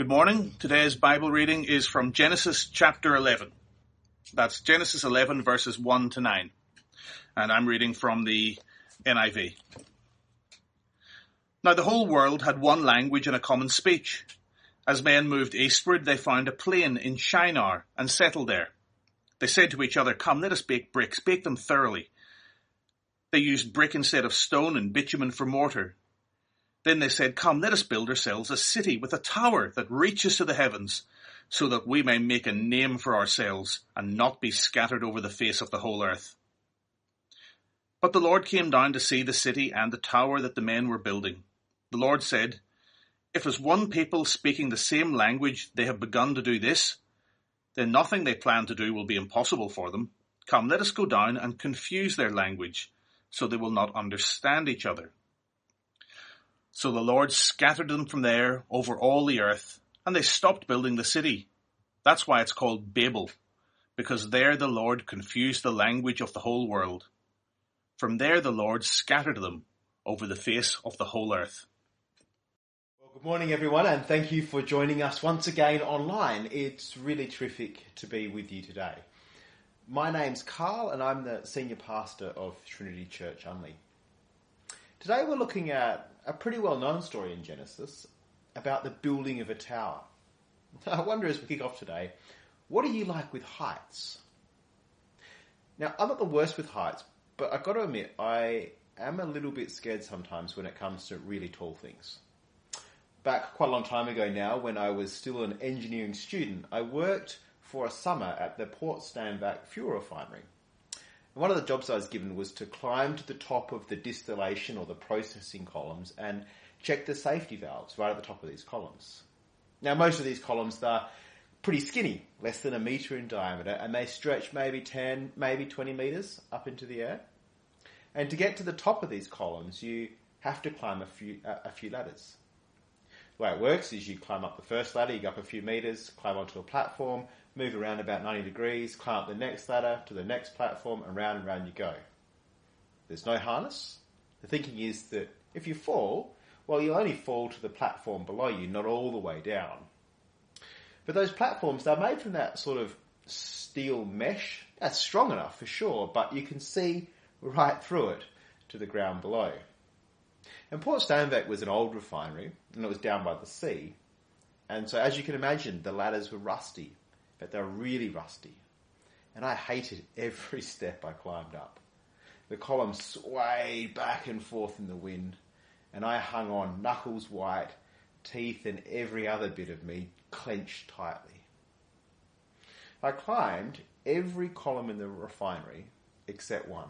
Good morning. Today's Bible reading is from Genesis chapter 11. That's Genesis 11 verses 1 to 9. And I'm reading from the NIV. Now the whole world had one language and a common speech. As men moved eastward, they found a plain in Shinar and settled there. They said to each other, come, let us bake bricks, bake them thoroughly. They used brick instead of stone and bitumen for mortar. Then they said, Come, let us build ourselves a city with a tower that reaches to the heavens, so that we may make a name for ourselves and not be scattered over the face of the whole earth. But the Lord came down to see the city and the tower that the men were building. The Lord said, If as one people speaking the same language they have begun to do this, then nothing they plan to do will be impossible for them. Come, let us go down and confuse their language, so they will not understand each other. So the Lord scattered them from there over all the earth, and they stopped building the city. That's why it's called Babel, because there the Lord confused the language of the whole world. From there the Lord scattered them over the face of the whole earth. Well, good morning, everyone, and thank you for joining us once again online. It's really terrific to be with you today. My name's Carl, and I'm the senior pastor of Trinity Church Unley. Today we're looking at a pretty well known story in Genesis about the building of a tower. I wonder as we kick off today, what are you like with heights? Now, I'm not the worst with heights, but I've got to admit, I am a little bit scared sometimes when it comes to really tall things. Back quite a long time ago now, when I was still an engineering student, I worked for a summer at the Port Stanvac fuel refinery. One of the jobs I was given was to climb to the top of the distillation or the processing columns and check the safety valves right at the top of these columns. Now, most of these columns are pretty skinny, less than a meter in diameter, and they stretch maybe 10, maybe 20 meters up into the air. And to get to the top of these columns, you have to climb a few, a few ladders. The way it works is you climb up the first ladder, you go up a few meters, climb onto a platform, move around about 90 degrees, climb up the next ladder to the next platform, and round and round you go. There's no harness. The thinking is that if you fall, well, you'll only fall to the platform below you, not all the way down. But those platforms, they're made from that sort of steel mesh. That's strong enough for sure, but you can see right through it to the ground below. And Port Stanvac was an old refinery, and it was down by the sea. And so, as you can imagine, the ladders were rusty but they're really rusty. And I hated every step I climbed up. The column swayed back and forth in the wind, and I hung on, knuckles white, teeth and every other bit of me clenched tightly. I climbed every column in the refinery except one.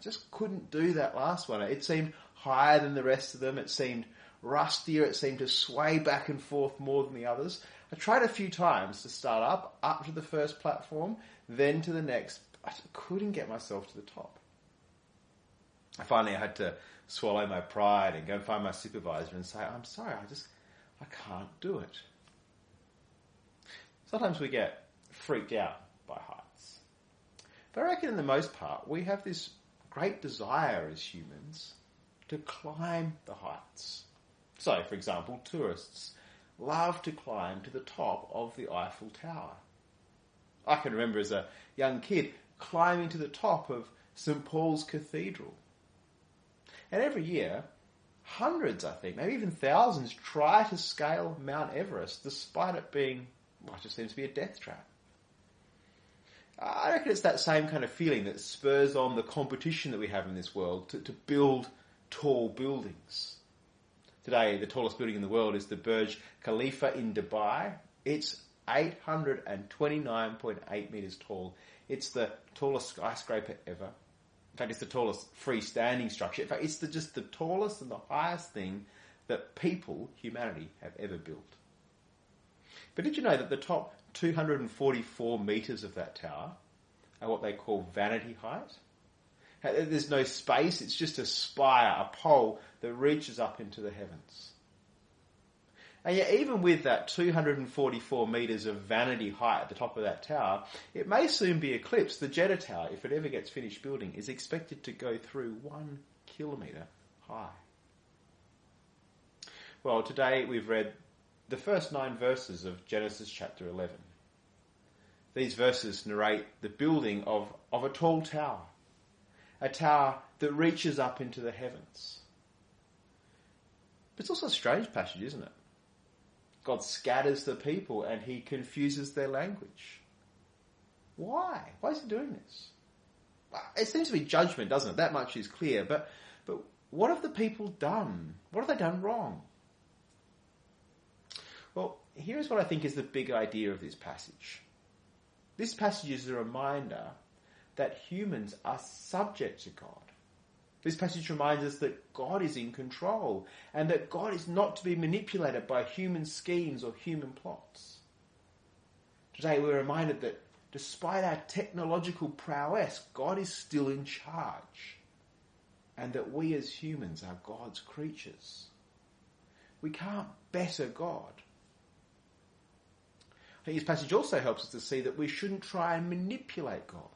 Just couldn't do that last one. It seemed higher than the rest of them. It seemed rustier. It seemed to sway back and forth more than the others. I tried a few times to start up, up to the first platform, then to the next. I couldn't get myself to the top. I finally had to swallow my pride and go and find my supervisor and say, I'm sorry, I just, I can't do it. Sometimes we get freaked out by heights. But I reckon in the most part, we have this great desire as humans to climb the heights. So, for example, tourists loved to climb to the top of the Eiffel Tower. I can remember as a young kid climbing to the top of St. Paul's Cathedral. And every year, hundreds, I think, maybe even thousands, try to scale Mount Everest despite it being, well, it just seems to be a death trap. I reckon it's that same kind of feeling that spurs on the competition that we have in this world to, to build tall buildings. Today, the tallest building in the world is the Burj Khalifa in Dubai. It's 829.8 meters tall. It's the tallest skyscraper ever. In fact, it's the tallest freestanding structure. In fact, it's the, just the tallest and the highest thing that people, humanity, have ever built. But did you know that the top 244 meters of that tower are what they call vanity height? There's no space, it's just a spire, a pole that reaches up into the heavens. And yet, even with that 244 metres of vanity height at the top of that tower, it may soon be eclipsed. The Jeddah Tower, if it ever gets finished building, is expected to go through one kilometre high. Well, today we've read the first nine verses of Genesis chapter 11. These verses narrate the building of, of a tall tower, a tower that reaches up into the heavens. But it's also a strange passage, isn't it? God scatters the people and he confuses their language. Why? Why is he doing this? It seems to be judgment, doesn't it? That much is clear. But, but what have the people done? What have they done wrong? Well, here's what I think is the big idea of this passage. This passage is a reminder that humans are subject to God. This passage reminds us that God is in control and that God is not to be manipulated by human schemes or human plots. Today we're reminded that despite our technological prowess, God is still in charge and that we as humans are God's creatures. We can't better God. I think this passage also helps us to see that we shouldn't try and manipulate God.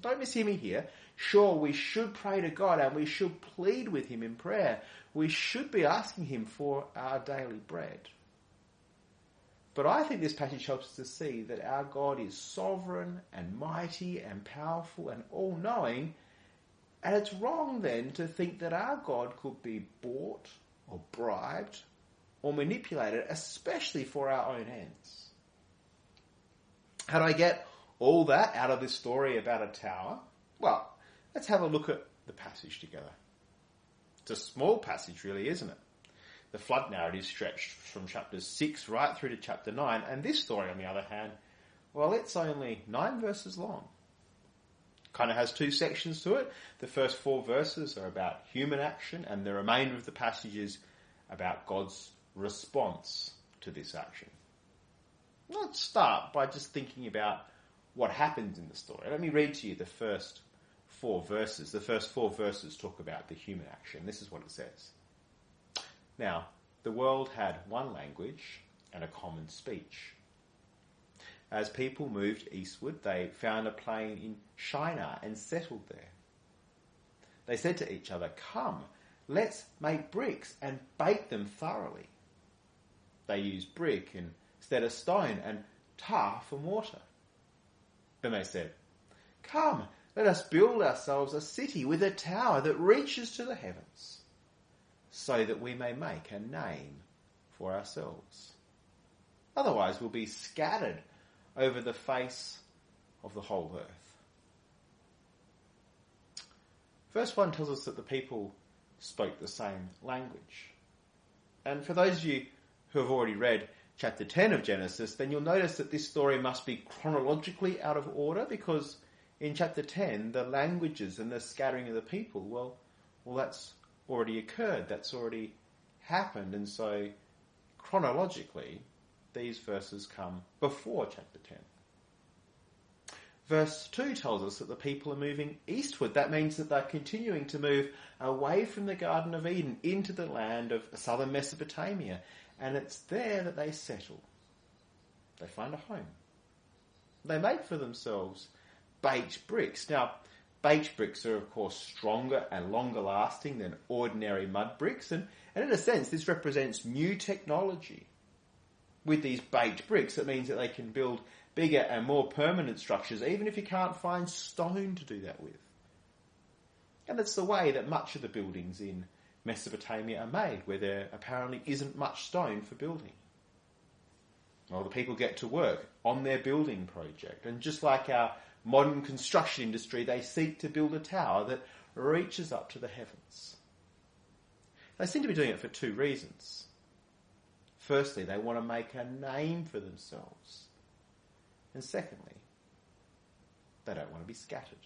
Don't mishear me here. Sure, we should pray to God and we should plead with Him in prayer. We should be asking Him for our daily bread. But I think this passage helps us to see that our God is sovereign and mighty and powerful and all knowing. And it's wrong then to think that our God could be bought or bribed or manipulated, especially for our own ends. How do I get all that out of this story about a tower? Well, let's have a look at the passage together. It's a small passage, really, isn't it? The flood narrative stretched from chapter 6 right through to chapter 9, and this story, on the other hand, well, it's only nine verses long. Kind of has two sections to it. The first four verses are about human action, and the remainder of the passage is about God's response to this action. Let's start by just thinking about what happens in the story. Let me read to you the first four verses. The first four verses talk about the human action. This is what it says. Now, the world had one language and a common speech. As people moved eastward, they found a plain in Shinar and settled there. They said to each other, Come, let's make bricks and bake them thoroughly. They used brick instead of stone, and tar for mortar. Then they said, Come, let us build ourselves a city with a tower that reaches to the heavens, so that we may make a name for ourselves. Otherwise, we'll be scattered over the face of the whole earth. Verse 1 tells us that the people spoke the same language. And for those of you who have already read chapter 10 of Genesis, then you'll notice that this story must be chronologically out of order because in chapter 10, the languages and the scattering of the people, well, well, that's already occurred. That's already happened. And so chronologically, these verses come before chapter 10. Verse 2 tells us that the people are moving eastward. That means that they're continuing to move away from the Garden of Eden into the land of southern Mesopotamia and it's there that they settle. They find a home. They make for themselves baked bricks. Now, baked bricks are, of course, stronger and longer lasting than ordinary mud bricks, and, and in a sense, this represents new technology. With these baked bricks, it means that they can build bigger and more permanent structures, even if you can't find stone to do that with. And that's the way that much of the buildings in Mesopotamia are made, where there apparently isn't much stone for building. Well, the people get to work on their building project, and just like our modern construction industry, they seek to build a tower that reaches up to the heavens. They seem to be doing it for two reasons. Firstly, they want to make a name for themselves. And secondly, they don't want to be scattered.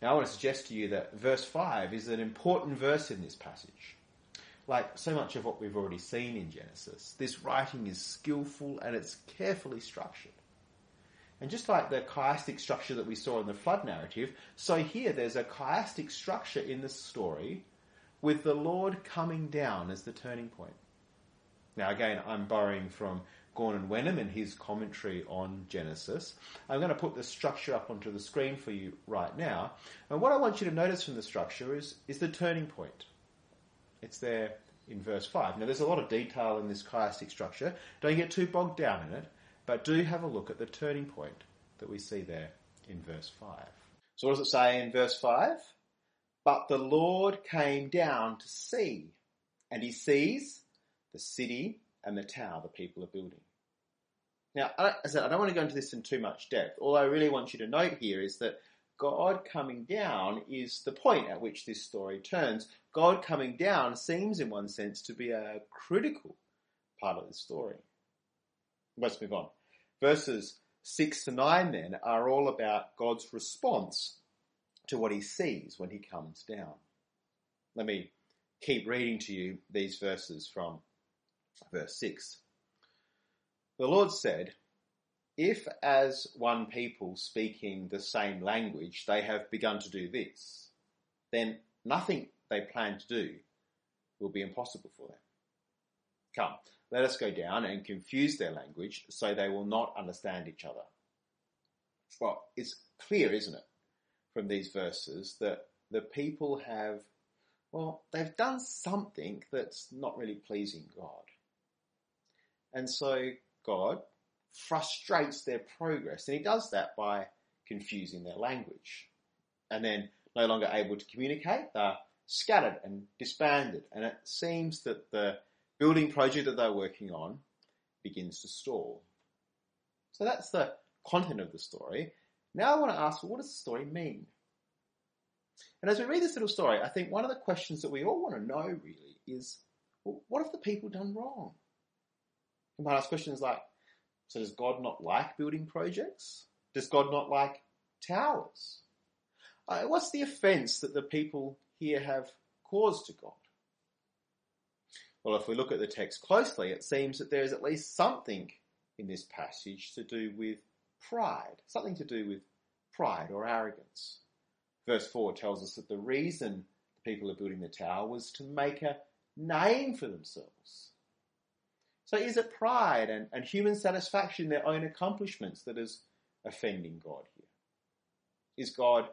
Now, I want to suggest to you that verse 5 is an important verse in this passage like so much of what we've already seen in Genesis, this writing is skillful and it's carefully structured. And just like the chiastic structure that we saw in the flood narrative, so here there's a chiastic structure in the story with the Lord coming down as the turning point. Now again, I'm borrowing from Gordon Wenham and his commentary on Genesis. I'm going to put the structure up onto the screen for you right now. And what I want you to notice from the structure is, is the turning point. It's there in verse 5. Now, there's a lot of detail in this chiastic structure. Don't get too bogged down in it, but do have a look at the turning point that we see there in verse 5. So, what does it say in verse 5? But the Lord came down to see, and he sees the city and the tower the people are building. Now, as I said, I don't want to go into this in too much depth. All I really want you to note here is that God coming down is the point at which this story turns. God coming down seems, in one sense, to be a critical part of the story. Let's move on. Verses 6 to 9 then are all about God's response to what he sees when he comes down. Let me keep reading to you these verses from verse 6. The Lord said, If as one people speaking the same language they have begun to do this, then nothing they plan to do will be impossible for them. Come, let us go down and confuse their language so they will not understand each other. Well, it's clear, isn't it, from these verses that the people have, well, they've done something that's not really pleasing God. And so God frustrates their progress. And he does that by confusing their language. And then no longer able to communicate, they're scattered and disbanded. And it seems that the building project that they're working on begins to stall. So that's the content of the story. Now I want to ask, well, what does the story mean? And as we read this little story, I think one of the questions that we all want to know really is, well, what have the people done wrong? You might ask questions like, so does God not like building projects? Does God not like towers? Uh, what's the offence that the people here have caused to God? Well, if we look at the text closely, it seems that there is at least something in this passage to do with pride, something to do with pride or arrogance. Verse 4 tells us that the reason the people are building the tower was to make a name for themselves. So is it pride and, and human satisfaction in their own accomplishments that is offending God here? Is God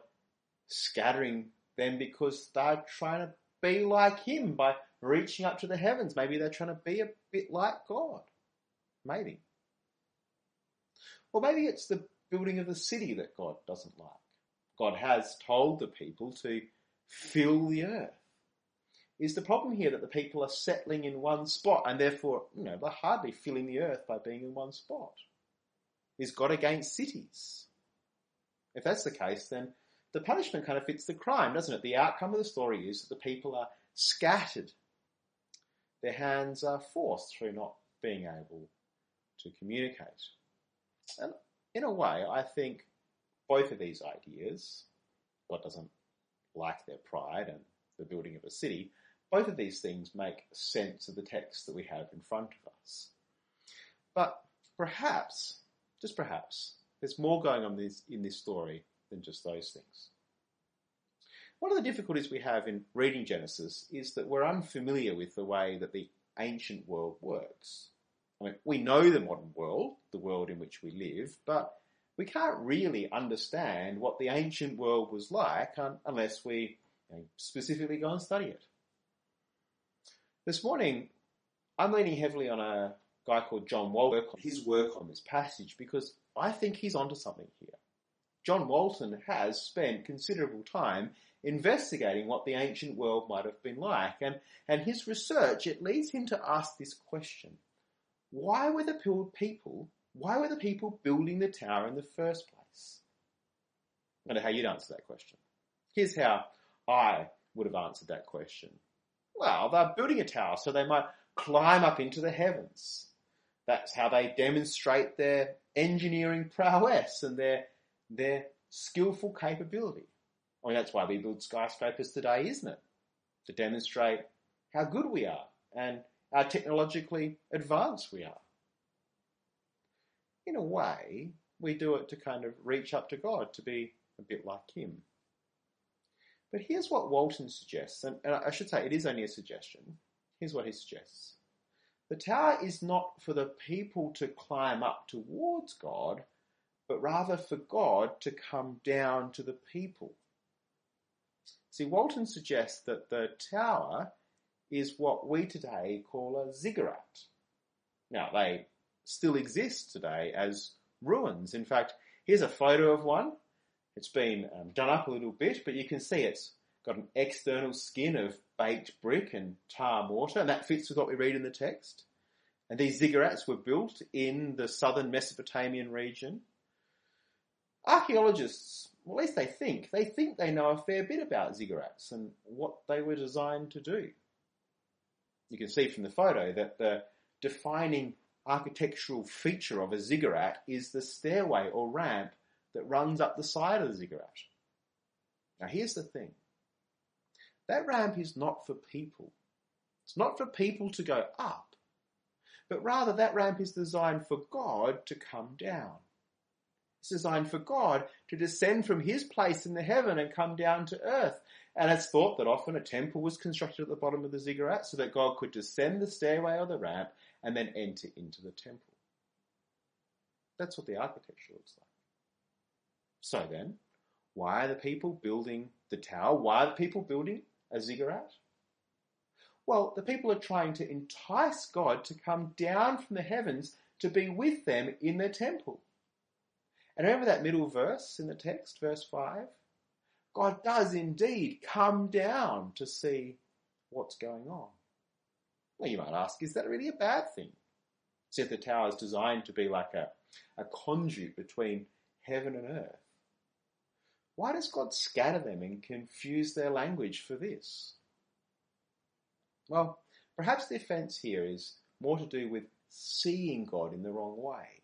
scattering them because they're trying to be like Him by reaching up to the heavens? Maybe they're trying to be a bit like God. Maybe. Or maybe it's the building of the city that God doesn't like. God has told the people to fill the earth is the problem here that the people are settling in one spot and therefore, you know, they're hardly filling the earth by being in one spot? Is God against cities? If that's the case, then the punishment kind of fits the crime, doesn't it? The outcome of the story is that the people are scattered. Their hands are forced through not being able to communicate. And in a way, I think both of these ideas, God doesn't like their pride and the building of a city, both of these things make sense of the text that we have in front of us. But perhaps, just perhaps, there's more going on in this story than just those things. One of the difficulties we have in reading Genesis is that we're unfamiliar with the way that the ancient world works. I mean, we know the modern world, the world in which we live, but we can't really understand what the ancient world was like unless we you know, specifically go and study it. This morning, I'm leaning heavily on a guy called John Walton, his work on this passage, because I think he's onto something here. John Walton has spent considerable time investigating what the ancient world might have been like, and, and his research, it leads him to ask this question. Why were the people, why were the people building the tower in the first place? I wonder how you'd answer that question. Here's how I would have answered that question. Well, they're building a tower so they might climb up into the heavens. That's how they demonstrate their engineering prowess and their, their skillful capability. I mean, that's why we build skyscrapers today, isn't it? To demonstrate how good we are and how technologically advanced we are. In a way, we do it to kind of reach up to God, to be a bit like Him. But here's what Walton suggests, and, and I should say it is only a suggestion. Here's what he suggests. The tower is not for the people to climb up towards God, but rather for God to come down to the people. See, Walton suggests that the tower is what we today call a ziggurat. Now, they still exist today as ruins. In fact, here's a photo of one. It's been um, done up a little bit, but you can see it's got an external skin of baked brick and tar mortar, and that fits with what we read in the text. And these ziggurats were built in the southern Mesopotamian region. Archaeologists, well, at least they think, they think they know a fair bit about ziggurats and what they were designed to do. You can see from the photo that the defining architectural feature of a ziggurat is the stairway or ramp that runs up the side of the ziggurat. Now here's the thing. That ramp is not for people. It's not for people to go up, but rather that ramp is designed for God to come down. It's designed for God to descend from his place in the heaven and come down to earth. And it's thought that often a temple was constructed at the bottom of the ziggurat so that God could descend the stairway or the ramp and then enter into the temple. That's what the architecture looks like. So then, why are the people building the tower? Why are the people building a ziggurat? Well, the people are trying to entice God to come down from the heavens to be with them in their temple. And remember that middle verse in the text, verse 5? God does indeed come down to see what's going on. Well, you might ask, is that really a bad thing? Since the tower is designed to be like a, a conduit between heaven and earth. Why does God scatter them and confuse their language for this? Well, perhaps the offence here is more to do with seeing God in the wrong way.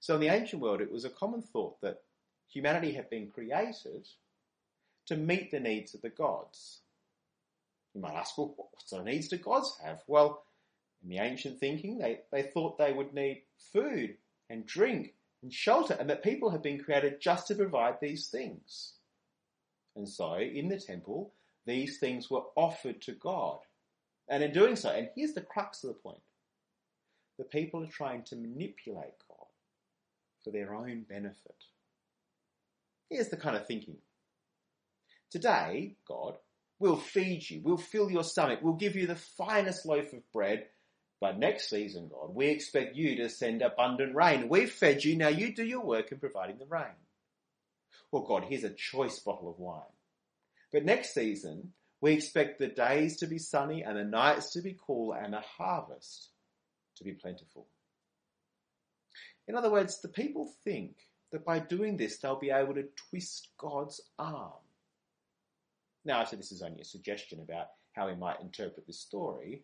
So in the ancient world, it was a common thought that humanity had been created to meet the needs of the gods. You might ask, well, what sort of needs do gods have? Well, in the ancient thinking, they, they thought they would need food and drink and shelter, and that people have been created just to provide these things. And so, in the temple, these things were offered to God. And in doing so, and here's the crux of the point the people are trying to manipulate God for their own benefit. Here's the kind of thinking. Today, God, will feed you, we'll fill your stomach, we'll give you the finest loaf of bread. But next season, God, we expect you to send abundant rain. We've fed you, now you do your work in providing the rain. Well, God, here's a choice bottle of wine. But next season, we expect the days to be sunny and the nights to be cool and the harvest to be plentiful. In other words, the people think that by doing this they'll be able to twist God's arm. Now, I say this is only a suggestion about how we might interpret this story,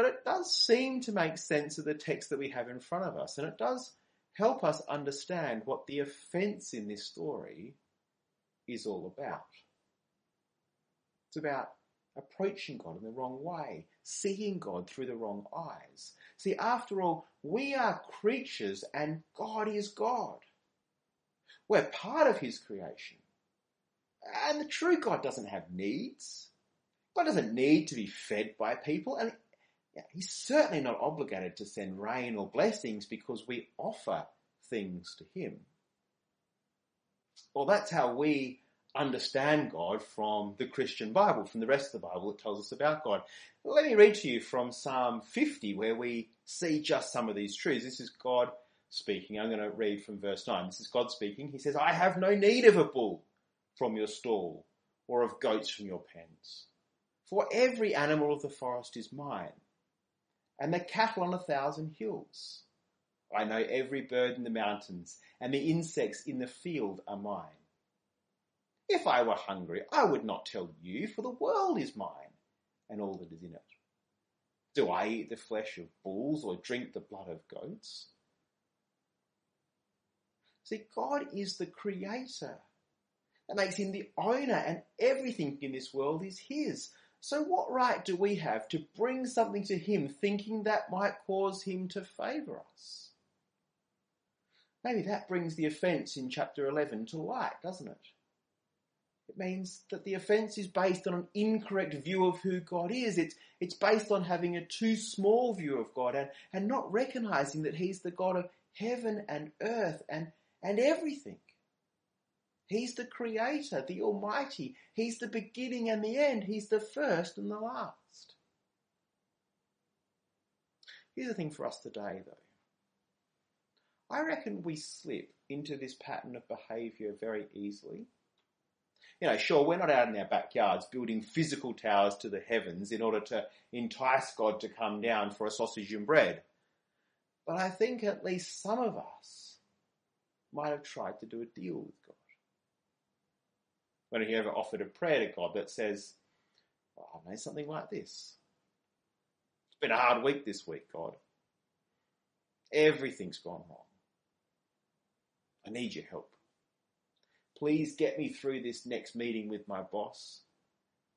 but it does seem to make sense of the text that we have in front of us, and it does help us understand what the offence in this story is all about. It's about approaching God in the wrong way, seeing God through the wrong eyes. See, after all, we are creatures and God is God. We're part of His creation. And the true God doesn't have needs. God doesn't need to be fed by people, and He's certainly not obligated to send rain or blessings because we offer things to Him. Well, that's how we understand God from the Christian Bible, from the rest of the Bible that tells us about God. Let me read to you from Psalm 50 where we see just some of these truths. This is God speaking. I'm going to read from verse 9. This is God speaking. He says, I have no need of a bull from your stall or of goats from your pens. For every animal of the forest is mine and the cattle on a thousand hills. I know every bird in the mountains and the insects in the field are mine. If I were hungry, I would not tell you, for the world is mine, and all that is in it. Do I eat the flesh of bulls or drink the blood of goats? See, God is the creator. That makes him the owner, and everything in this world is his. So, what right do we have to bring something to him thinking that might cause him to favour us? Maybe that brings the offence in chapter 11 to light, doesn't it? It means that the offence is based on an incorrect view of who God is. It's, it's based on having a too small view of God and, and not recognizing that He's the God of heaven and earth and, and everything. He's the creator, the almighty. He's the beginning and the end. He's the first and the last. Here's the thing for us today, though. I reckon we slip into this pattern of behaviour very easily. You know, sure, we're not out in our backyards building physical towers to the heavens in order to entice God to come down for a sausage and bread. But I think at least some of us might have tried to do a deal with God. When you ever offered a prayer to God that says, oh, I know something like this? It's been a hard week this week, God. Everything's gone wrong. I need your help. Please get me through this next meeting with my boss.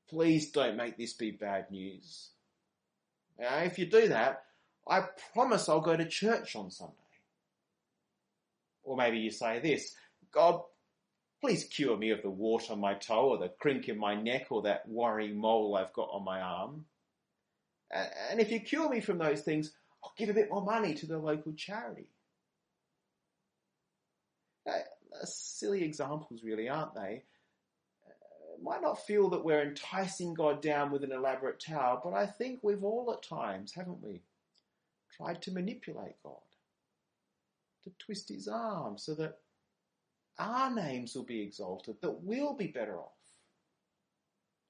Please don't make this be bad news. Now, if you do that, I promise I'll go to church on Sunday. Or maybe you say this, God, please cure me of the wart on my toe or the crink in my neck or that worrying mole I've got on my arm. And if you cure me from those things, I'll give a bit more money to the local charity. Uh, silly examples, really, aren't they? Uh, might not feel that we're enticing God down with an elaborate tower, but I think we've all at times, haven't we, tried to manipulate God, to twist his arm so that our names will be exalted, that we'll be better off,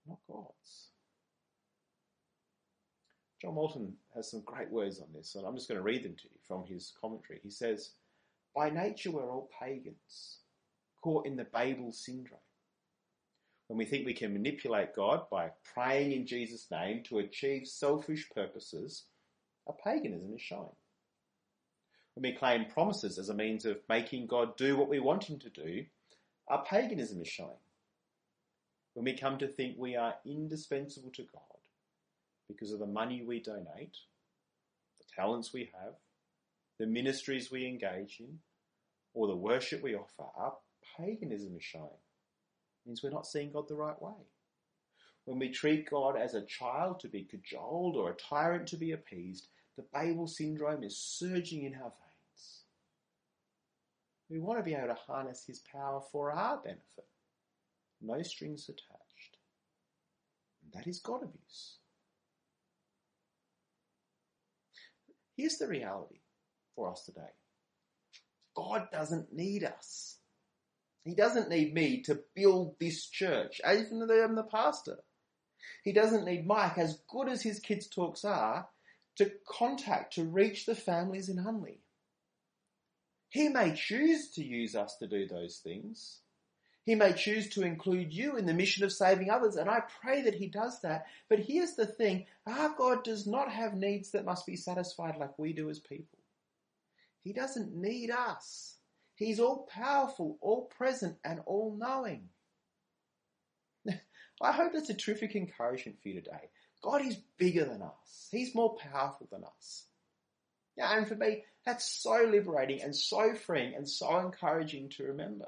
not God's. John Walton has some great words on this, and I'm just going to read them to you from his commentary. He says, by nature, we're all pagans, caught in the Babel syndrome. When we think we can manipulate God by praying in Jesus' name to achieve selfish purposes, our paganism is showing. When we claim promises as a means of making God do what we want him to do, our paganism is showing. When we come to think we are indispensable to God because of the money we donate, the talents we have, the ministries we engage in, or the worship we offer, our paganism is showing. It means we're not seeing God the right way. When we treat God as a child to be cajoled or a tyrant to be appeased, the Babel syndrome is surging in our. We want to be able to harness his power for our benefit. No strings attached. And that is God abuse. Here's the reality for us today. God doesn't need us. He doesn't need me to build this church, even though I'm the pastor. He doesn't need Mike, as good as his kids' talks are, to contact, to reach the families in Unley. He may choose to use us to do those things. He may choose to include you in the mission of saving others, and I pray that He does that. But here's the thing our God does not have needs that must be satisfied like we do as people. He doesn't need us. He's all powerful, all present, and all knowing. I hope that's a terrific encouragement for you today. God is bigger than us. He's more powerful than us. Yeah, and for me, that's so liberating and so freeing and so encouraging to remember.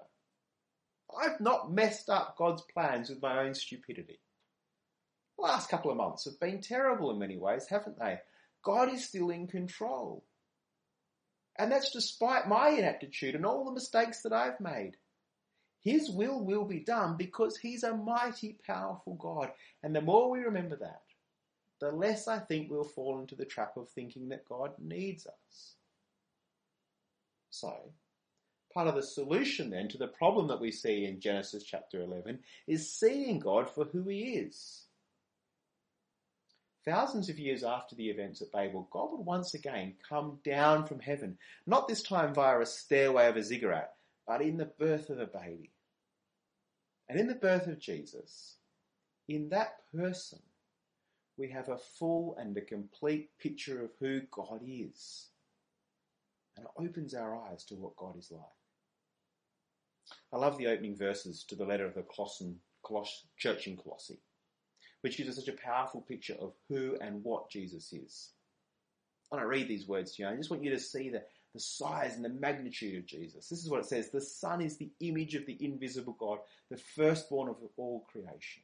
I've not messed up God's plans with my own stupidity. The last couple of months have been terrible in many ways, haven't they? God is still in control. And that's despite my inaptitude and all the mistakes that I've made. His will will be done because He's a mighty, powerful God. And the more we remember that, the less I think we'll fall into the trap of thinking that God needs us. So, part of the solution then to the problem that we see in Genesis chapter 11 is seeing God for who He is. Thousands of years after the events at Babel, God would once again come down from heaven, not this time via a stairway of a ziggurat, but in the birth of a baby. And in the birth of Jesus, in that person, we have a full and a complete picture of who God is. And it opens our eyes to what God is like. I love the opening verses to the letter of the Colossian, Coloss- church in Colossae which gives us such a powerful picture of who and what Jesus is. When I read these words to you, I just want you to see the, the size and the magnitude of Jesus. This is what it says The Son is the image of the invisible God, the firstborn of all creation.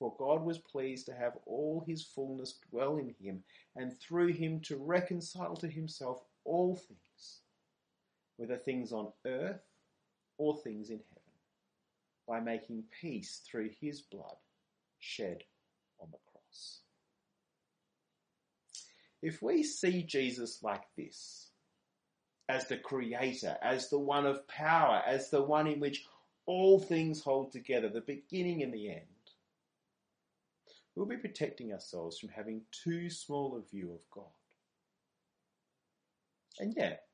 For God was pleased to have all his fullness dwell in him, and through him to reconcile to himself all things, whether things on earth or things in heaven, by making peace through his blood shed on the cross. If we see Jesus like this, as the creator, as the one of power, as the one in which all things hold together, the beginning and the end. We'll be protecting ourselves from having too small a view of God. And yet,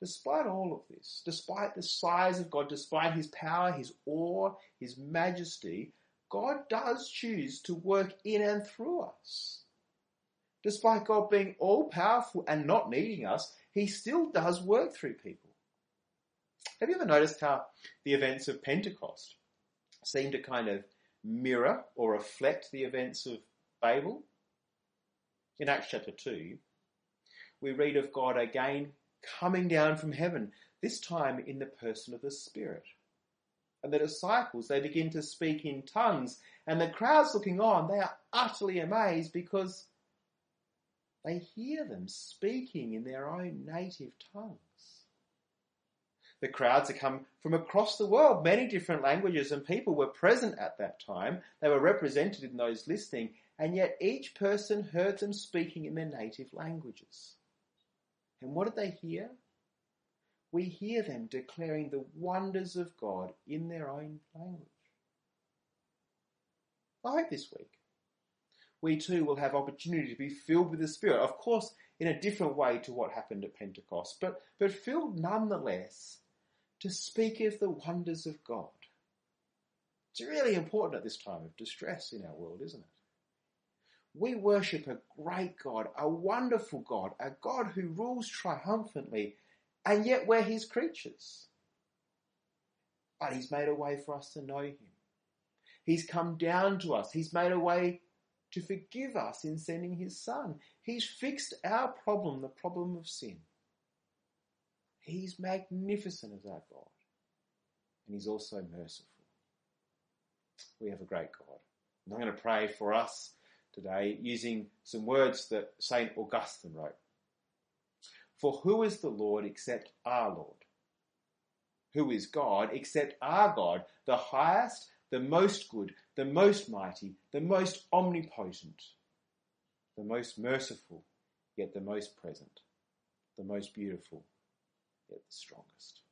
despite all of this, despite the size of God, despite his power, his awe, his majesty, God does choose to work in and through us. Despite God being all powerful and not needing us, he still does work through people. Have you ever noticed how the events of Pentecost seem to kind of mirror or reflect the events of Babel? In Acts chapter 2, we read of God again coming down from heaven, this time in the person of the Spirit. And the disciples, they begin to speak in tongues, and the crowds looking on, they are utterly amazed because they hear them speaking in their own native tongues. The crowds had come from across the world. Many different languages and people were present at that time. They were represented in those listening, and yet each person heard them speaking in their native languages. And what did they hear? We hear them declaring the wonders of God in their own language. I hope this week we too will have opportunity to be filled with the Spirit. Of course, in a different way to what happened at Pentecost, but, but filled nonetheless to speak of the wonders of God. It's really important at this time of distress in our world, isn't it? We worship a great God, a wonderful God, a God who rules triumphantly, and yet we're his creatures. But he's made a way for us to know him. He's come down to us. He's made a way to forgive us in sending his son. He's fixed our problem, the problem of sin. He's magnificent as our God. And he's also merciful. We have a great God. And I'm going to pray for us today using some words that St. Augustine wrote. For who is the Lord except our Lord? Who is God except our God, the highest the most good, the most mighty, the most omnipotent, the most merciful, yet the most present, the most beautiful, yet the strongest.